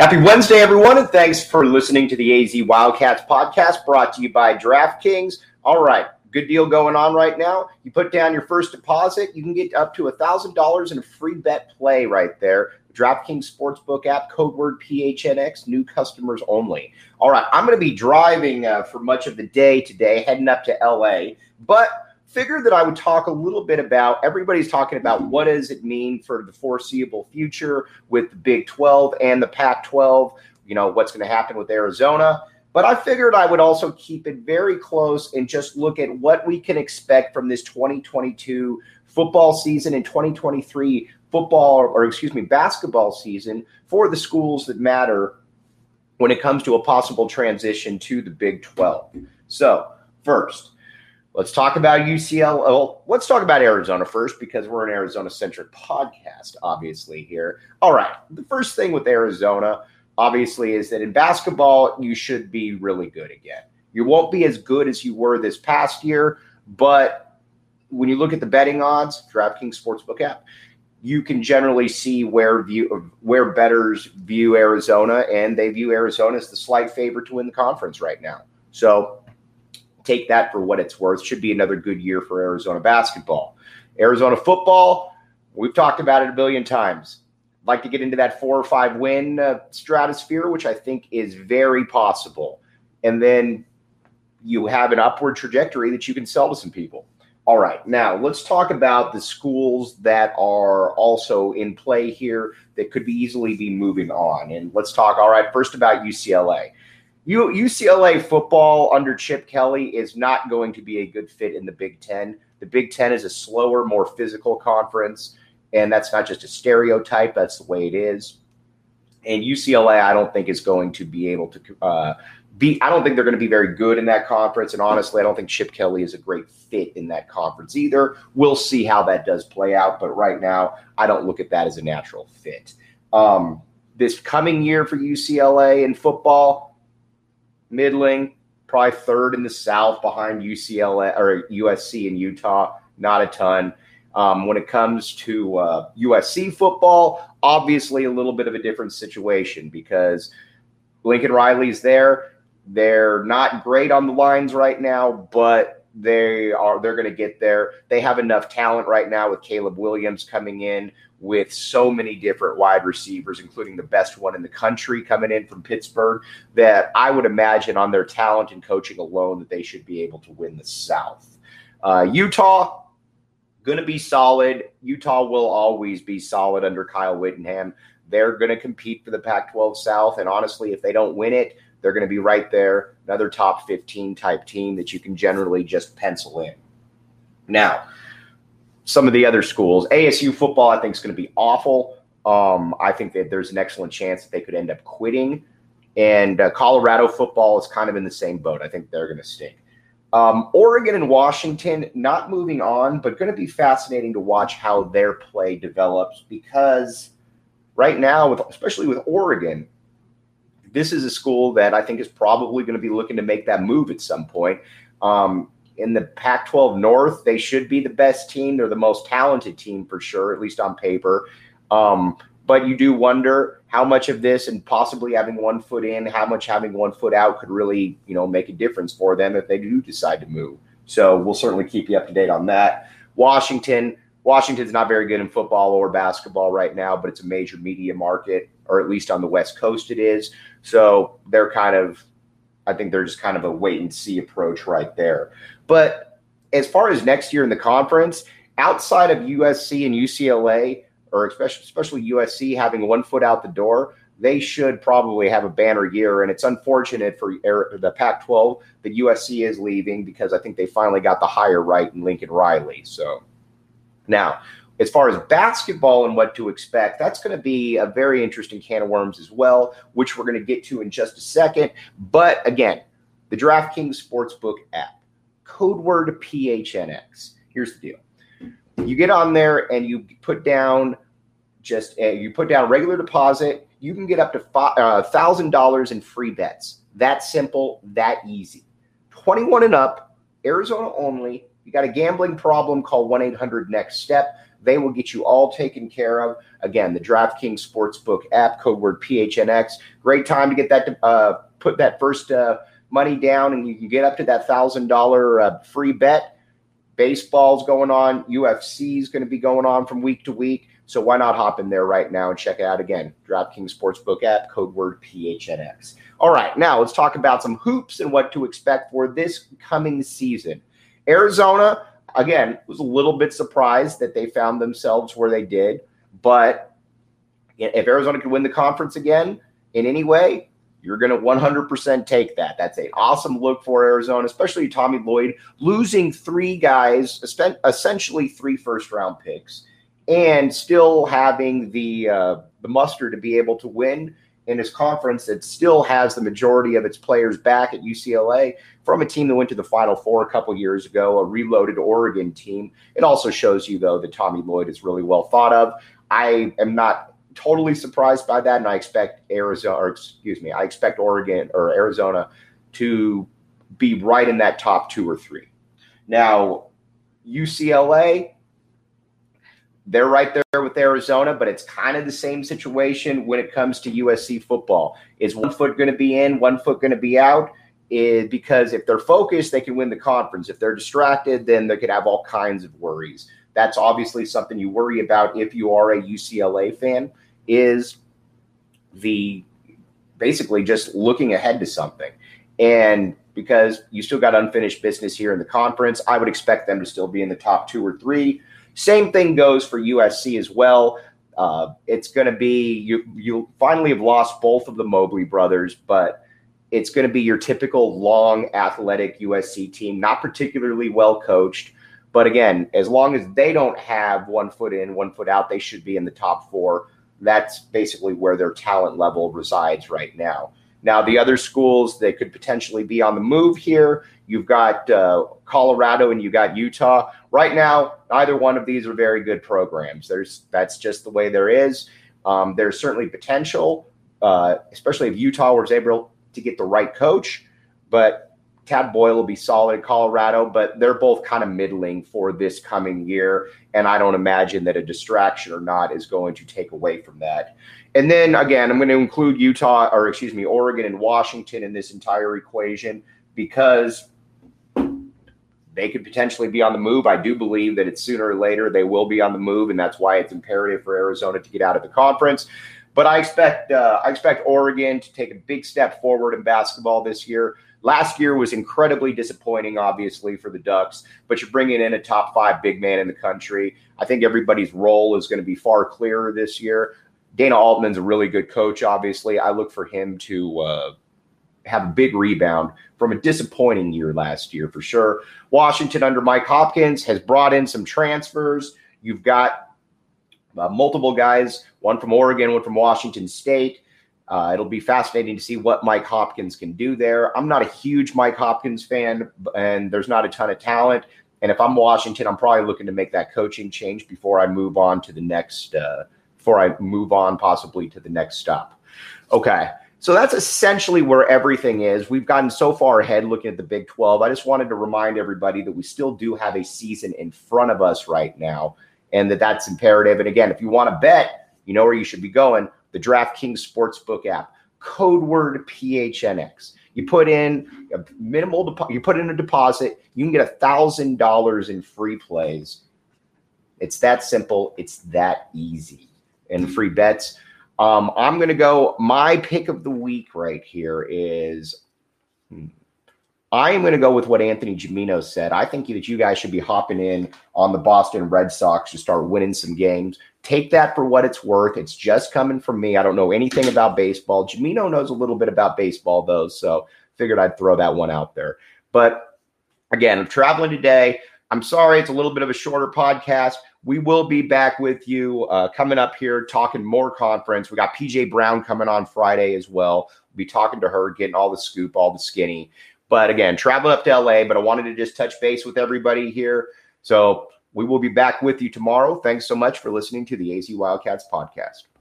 Happy Wednesday, everyone, and thanks for listening to the AZ Wildcats podcast brought to you by DraftKings. All right, good deal going on right now. You put down your first deposit, you can get up to $1,000 in a free bet play right there. DraftKings Sportsbook app, code word PHNX, new customers only. All right, I'm going to be driving uh, for much of the day today, heading up to LA, but figured that I would talk a little bit about everybody's talking about what does it mean for the foreseeable future with the Big 12 and the Pac 12, you know, what's going to happen with Arizona. But I figured I would also keep it very close and just look at what we can expect from this 2022 football season and 2023 football or excuse me basketball season for the schools that matter when it comes to a possible transition to the Big 12. So, first, Let's talk about UCL. Well, oh, let's talk about Arizona first because we're an Arizona centric podcast, obviously, here. All right. The first thing with Arizona, obviously, is that in basketball, you should be really good again. You won't be as good as you were this past year, but when you look at the betting odds, DraftKings Sportsbook app, you can generally see where view where bettors view Arizona, and they view Arizona as the slight favorite to win the conference right now. So take that for what it's worth. Should be another good year for Arizona basketball. Arizona football, we've talked about it a billion times. like to get into that four or five win uh, stratosphere, which I think is very possible. And then you have an upward trajectory that you can sell to some people. All right, now let's talk about the schools that are also in play here that could be easily be moving on. And let's talk, all right, first about UCLA. U- UCLA football under Chip Kelly is not going to be a good fit in the Big Ten. The Big Ten is a slower, more physical conference, and that's not just a stereotype. That's the way it is. And UCLA, I don't think is going to be able to uh, be. I don't think they're going to be very good in that conference. And honestly, I don't think Chip Kelly is a great fit in that conference either. We'll see how that does play out. But right now, I don't look at that as a natural fit. Um, this coming year for UCLA in football, middling, probably third in the South behind UCLA or USC and Utah. Not a ton. Um, when it comes to uh, USC football, obviously a little bit of a different situation because Lincoln Riley's there. They're not great on the lines right now, but they are they're going to get there. They have enough talent right now with Caleb Williams coming in with so many different wide receivers, including the best one in the country coming in from Pittsburgh, that I would imagine on their talent and coaching alone that they should be able to win the South. Uh, Utah, going to be solid. Utah will always be solid under Kyle Whittingham. They're going to compete for the Pac 12 South. And honestly, if they don't win it, they're going to be right there, another top 15 type team that you can generally just pencil in. Now, some of the other schools. ASU football, I think, is going to be awful. Um, I think that there's an excellent chance that they could end up quitting. And uh, Colorado football is kind of in the same boat. I think they're going to stink. Um, Oregon and Washington not moving on, but going to be fascinating to watch how their play develops because right now, with especially with Oregon, this is a school that I think is probably going to be looking to make that move at some point. Um, in the Pac 12 North, they should be the best team. They're the most talented team for sure, at least on paper. Um, but you do wonder how much of this and possibly having one foot in, how much having one foot out could really, you know, make a difference for them if they do decide to move. So we'll certainly keep you up to date on that. Washington, Washington's not very good in football or basketball right now, but it's a major media market, or at least on the West Coast it is. So they're kind of I think they're just kind of a wait and see approach right there. But as far as next year in the conference, outside of USC and UCLA, or especially especially USC having one foot out the door, they should probably have a banner year. And it's unfortunate for the Pac 12 that USC is leaving because I think they finally got the hire right in Lincoln Riley. So now, as far as basketball and what to expect, that's going to be a very interesting can of worms as well, which we're going to get to in just a second. But again, the DraftKings Sportsbook app, code word PHNX. Here's the deal you get on there and you put down just uh, you put down regular deposit you can get up to uh, thousand dollars in free bets that simple that easy 21 and up arizona only you got a gambling problem call 1-800 next step They will get you all taken care of. Again, the DraftKings Sportsbook app, code word PHNX. Great time to get that, uh, put that first uh, money down, and you can get up to that thousand dollar uh, free bet. Baseball's going on, UFC is going to be going on from week to week. So why not hop in there right now and check it out again? DraftKings Sportsbook app, code word PHNX. All right, now let's talk about some hoops and what to expect for this coming season. Arizona, again, was a little bit surprised that they found themselves where they did, but if Arizona could win the conference again in any way, you're going to 100% take that. That's an awesome look for Arizona, especially Tommy Lloyd losing three guys, essentially three first round picks, and still having the uh, the muster to be able to win in his conference that still has the majority of its players back at UCLA from a team that went to the Final Four a couple years ago, a reloaded Oregon team. It also shows you, though, that Tommy Lloyd is really well thought of. I am not totally surprised by that, and I expect Arizona, or excuse me, I expect Oregon or Arizona to be right in that top two or three. Now, UCLA, they're right there with Arizona, but it's kind of the same situation when it comes to USC football. Is one foot going to be in, one foot going to be out? Is because if they're focused, they can win the conference. If they're distracted, then they could have all kinds of worries. That's obviously something you worry about if you are a UCLA fan. Is the basically just looking ahead to something, and because you still got unfinished business here in the conference, I would expect them to still be in the top two or three same thing goes for USC as well. Uh, it's going to be you. You finally have lost both of the Mobley brothers, but it's going to be your typical long, athletic USC team, not particularly well coached. But again, as long as they don't have one foot in, one foot out, they should be in the top four. That's basically where their talent level resides right now. Now, the other schools that could potentially be on the move here, you've got uh, Colorado and you got Utah. Right now, either one of these are very good programs. There's that's just the way there is. Um, there's certainly potential, uh, especially if Utah was able to get the right coach. But Tad Boyle will be solid at Colorado, but they're both kind of middling for this coming year. And I don't imagine that a distraction or not is going to take away from that. And then again, I'm going to include Utah, or excuse me, Oregon and Washington in this entire equation because they could potentially be on the move. I do believe that it's sooner or later they will be on the move, and that's why it's imperative for Arizona to get out of the conference. But I expect uh, I expect Oregon to take a big step forward in basketball this year. Last year was incredibly disappointing, obviously, for the Ducks, but you're bringing in a top five big man in the country. I think everybody's role is going to be far clearer this year. Dana Altman's a really good coach, obviously. I look for him to uh, have a big rebound from a disappointing year last year for sure. Washington under Mike Hopkins has brought in some transfers. You've got uh, multiple guys, one from Oregon, one from Washington State. Uh, it'll be fascinating to see what Mike Hopkins can do there. I'm not a huge Mike Hopkins fan, and there's not a ton of talent. And if I'm Washington, I'm probably looking to make that coaching change before I move on to the next uh, before I move on possibly to the next stop. Okay. So that's essentially where everything is. We've gotten so far ahead looking at the Big 12. I just wanted to remind everybody that we still do have a season in front of us right now and that that's imperative. And again, if you want to bet, you know where you should be going the DraftKings Sportsbook app, code word PHNX. You put in a minimal, depo- you put in a deposit, you can get a thousand dollars in free plays. It's that simple. It's that easy and free bets. Um, I'm to go. My pick of the week right here is. Hmm, I am going to go with what Anthony Gimino said. I think that you guys should be hopping in on the Boston Red Sox to start winning some games. Take that for what it's worth. It's just coming from me. I don't know anything about baseball. Gimino knows a little bit about baseball, though, so figured I'd throw that one out there. But again, I'm traveling today. I'm sorry it's a little bit of a shorter podcast. We will be back with you uh, coming up here talking more conference. We got PJ Brown coming on Friday as well. We'll be talking to her, getting all the scoop, all the skinny. But again, traveling up to LA, but I wanted to just touch base with everybody here. So we will be back with you tomorrow. Thanks so much for listening to the AZ Wildcats podcast.